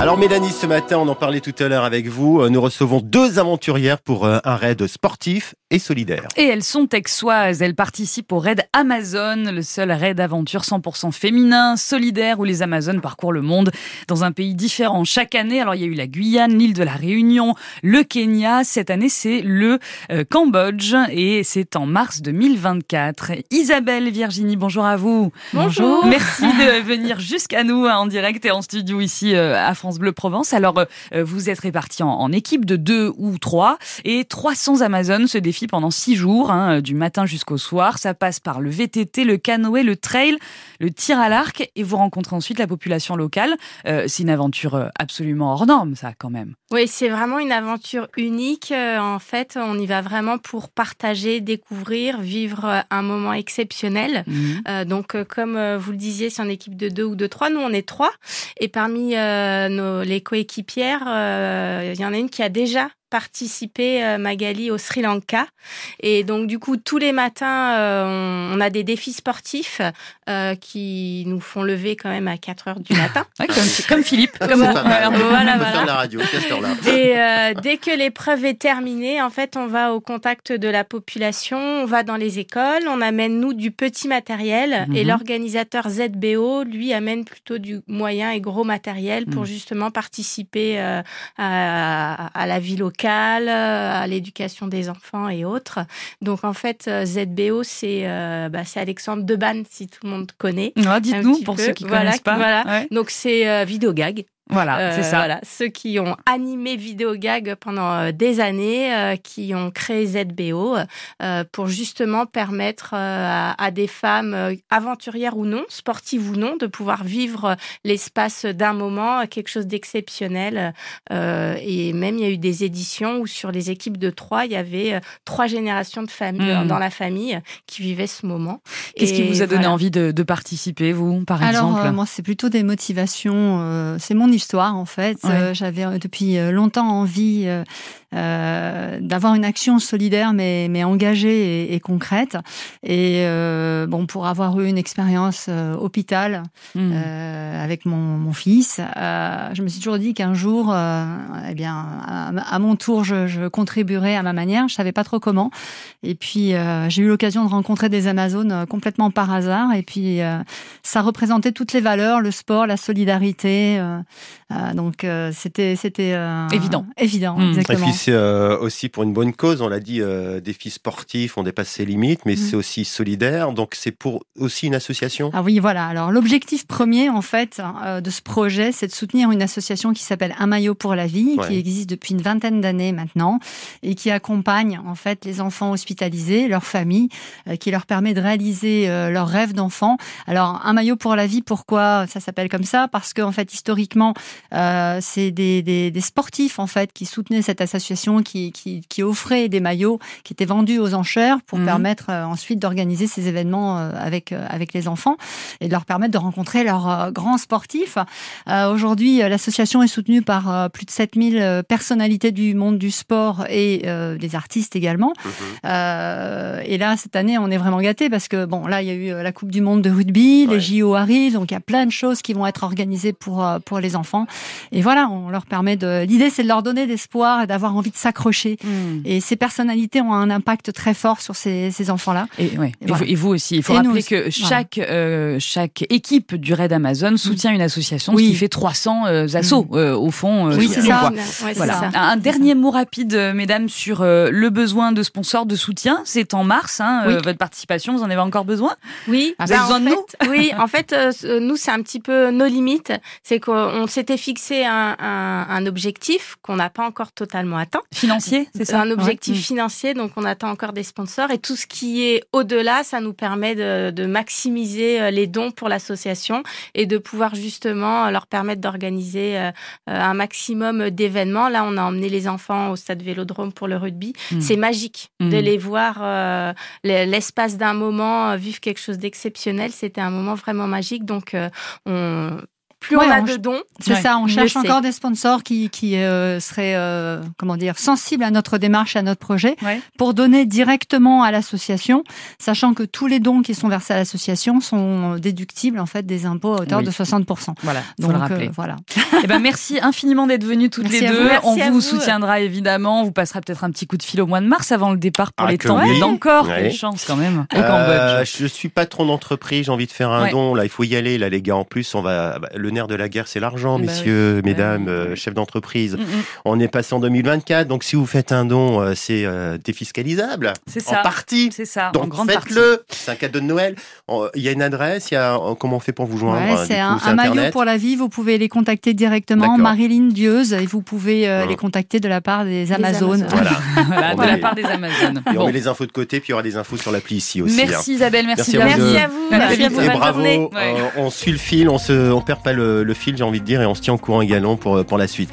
Alors Mélanie, ce matin, on en parlait tout à l'heure avec vous, euh, nous recevons deux aventurières pour euh, un raid sportif et solidaire. Et elles sont texoises, elles participent au raid Amazon, le seul raid d'aventure 100% féminin, solidaire, où les Amazones parcourent le monde dans un pays différent chaque année. Alors il y a eu la Guyane, l'île de la Réunion, le Kenya, cette année c'est le euh, Cambodge et c'est en mars 2024. Isabelle, Virginie, bonjour à vous. Bonjour. Merci de venir jusqu'à nous hein, en direct et en studio ici à France Bleu Provence. Alors, euh, vous êtes répartis en, équipe de deux ou trois et 300 Amazones se pendant six jours, hein, du matin jusqu'au soir. Ça passe par le VTT, le canoë, le trail, le tir à l'arc et vous rencontrez ensuite la population locale. Euh, c'est une aventure euh, absolument hors norme, ça, quand même. Oui, c'est vraiment une aventure unique. En fait, on y va vraiment pour partager, découvrir, vivre un moment exceptionnel. Mhm. donc, comme vous le disiez, c'est en équipe de deux ou de trois. Nous, on est trois. Et parmi nos les coéquipières, euh, il y en a une qui a déjà participer, euh, Magali, au Sri Lanka. Et donc, du coup, tous les matins, euh, on, a des défis sportifs euh, qui nous font lever quand même à 4 heures du matin. comme, Philippe. Comme voilà, voilà. la radio, Et dès que l'épreuve est terminée, en fait, on va au contact de la population, on va dans les écoles, on amène, nous, du petit matériel. Et mhm. l'organisateur ZBO, lui, amène plutôt du moyen et gros matériel pour mhm. justement participer à, à la vie locale euh, à l'éducation des enfants et autres. Donc en fait, euh, ZBO, c'est euh, bah, Alexandre Deban, si tout le monde connaît. Ah, dites-nous pour ceux qui ne connaissent pas. Voilà. Donc c'est Vidéogag. Voilà, c'est ça. Voilà, ceux qui ont animé Vidéogag pendant euh, des années, euh, qui ont créé ZBO euh, pour justement permettre à, des femmes aventurières ou non, sportives ou non, de pouvoir vivre l'espace d'un moment, quelque chose d'exceptionnel. et même il y a eu des éditions où sur les équipes de trois, il y avait trois générations de familles hmm. dans la famille qui vivaient ce moment. Qu'est-ce qui vous a donné envie de, participer, vous, par exemple? Alors, moi, c'est plutôt des motivations. c'est mon histoire en fait. Euh, j'avais euh, depuis euh, longtemps envie euh, d'avoir une action solidaire mais, mais engagée et, et concrète. Et euh, bon, pour avoir eu une expérience hôpital hmm. avec mon, mon fils, je me suis toujours dit qu'un jour, eh bien, à, mon tour, je, je, contribuerai à ma manière. Je savais pas trop comment. Et puis, j'ai eu l'occasion de rencontrer des Amazones complètement par hasard. Et puis, ça représentait toutes les valeurs, le sport, la solidarité. Donc, c'était c'était évident, évident, hmm. exactement c'est euh, aussi pour une bonne cause. On l'a dit, euh, des filles sportifs ont dépassé les limites, mais mhm. c'est aussi solidaire. Donc c'est pour aussi une association. Ah oui, voilà. Alors l'objectif premier, en fait, euh, de ce projet, c'est de soutenir une association qui s'appelle Un maillot pour la vie, qui existe depuis une vingtaine d'années maintenant et qui accompagne en fait les enfants hospitalisés, leurs familles, qui leur permet de réaliser leurs rêves d'enfants. Alors Un maillot pour la vie, pourquoi ça s'appelle comme ça? Parce qu'en fait historiquement, c'est des, des, des sportifs en fait qui soutenaient cette association qui, qui, offrait des maillots qui étaient vendus aux enchères pour mhm. permettre euh, ensuite d'organiser ces événements euh, avec, euh, avec les enfants et de leur permettre de rencontrer leurs grands sportifs. Aujourd'hui, l'association est soutenue par plus de 7000 personnalités du monde du sport et des artistes également. Mhm. et là, cette année, on est vraiment gâtés parce que, bon, là, il y a eu la Coupe du Monde de rugby, les JO arrivent, donc il y a plein de choses qui vont être organisées pour, pour les enfants. Et voilà, on leur permet de... L'idée, c'est de leur donner d'espoir et d'avoir envie de s'accrocher. Hmm. Et ces personnalités ont un impact très fort sur ces, ces enfants-là. Et, ouais. et, vous, aussi. Il faut rappeler que chaque, euh, chaque équipe du Raid Amazon soutient une association, qui fait 300 euh, assauts, hmm. euh, au fond. oui, c'est ça. voilà. Un dernier mot rapide, mesdames, sur le besoin de sponsors de soutien. C'est en mars, hein, votre participation. Vous en avez encore besoin? Oui. Vous avez bah, besoin de nous? Oui, en fait, nous, c'est un petit peu nos limites. C'est qu'on s'était fixé un, un, un objectif qu'on n'a pas encore totalement atteint. Financier, c'est ça? Un objectif financier, donc on attend encore des sponsors. Et tout ce qui est au-delà, ça nous permet de, maximiser euh, les dons pour l'association et de pouvoir justement leur permettre d'organiser euh, un maximum d'événements. Là, on a emmené les enfants au stade Vélodrome pour le rugby. Mm. C'est magique de mm. les voir euh, l'espace d'un moment vivre quelque chose d'exceptionnel. C'était un moment vraiment magique. Donc, on plus on a de dons. C'est ça, on cherche encore des sponsors qui, qui euh, seraient, euh, comment dire, sensibles à notre démarche, à notre projet, pour donner directement à l'association, sachant que tous les dons qui sont versés à l'association sont déductibles en fait des impôts à hauteur de 60%. Voilà, Donc, le rappeler. Euh, voilà. eh ben, merci infiniment d'être venus toutes les deux. On vous, soutiendra évidemment. On vous passera peut-être un petit coup de fil au mois de mars avant le départ pour ah, les temps oui. d'encore. Quelle chance quand même. Au euh, je suis patron d'entreprise, j'ai envie de faire un don. Là, il faut y aller. Là, les gars, en plus, on va. Bah, le nerf de la guerre, c'est l'argent, bah messieurs, bah mesdames, euh, chefs d'entreprise. Mm, mm. On est passé en 2024, donc si vous faites un don, euh, c'est défiscalisable. C'est ça. En partie. C'est ça. Donc faites-le. C'est un cadeau de Noël. Il y a une adresse. Il y a comment on fait pour vous joindre ouais, C'est un, maillot pour la vie. Vous pouvez les contacter directement. Marilyn Dieuse, et vous pouvez les contacter de la part des Amazones. Voilà. de la part des Amazones. Et on met les infos de côté, puis il y aura des infos sur l'appli ici aussi. Merci Isabelle, merci, merci, à, vous. Merci à vous. Et bravo, euh, on suit le fil, on se, on perd pas le, le fil, j'ai envie de dire, et on se tient au courant également pour, pour la suite.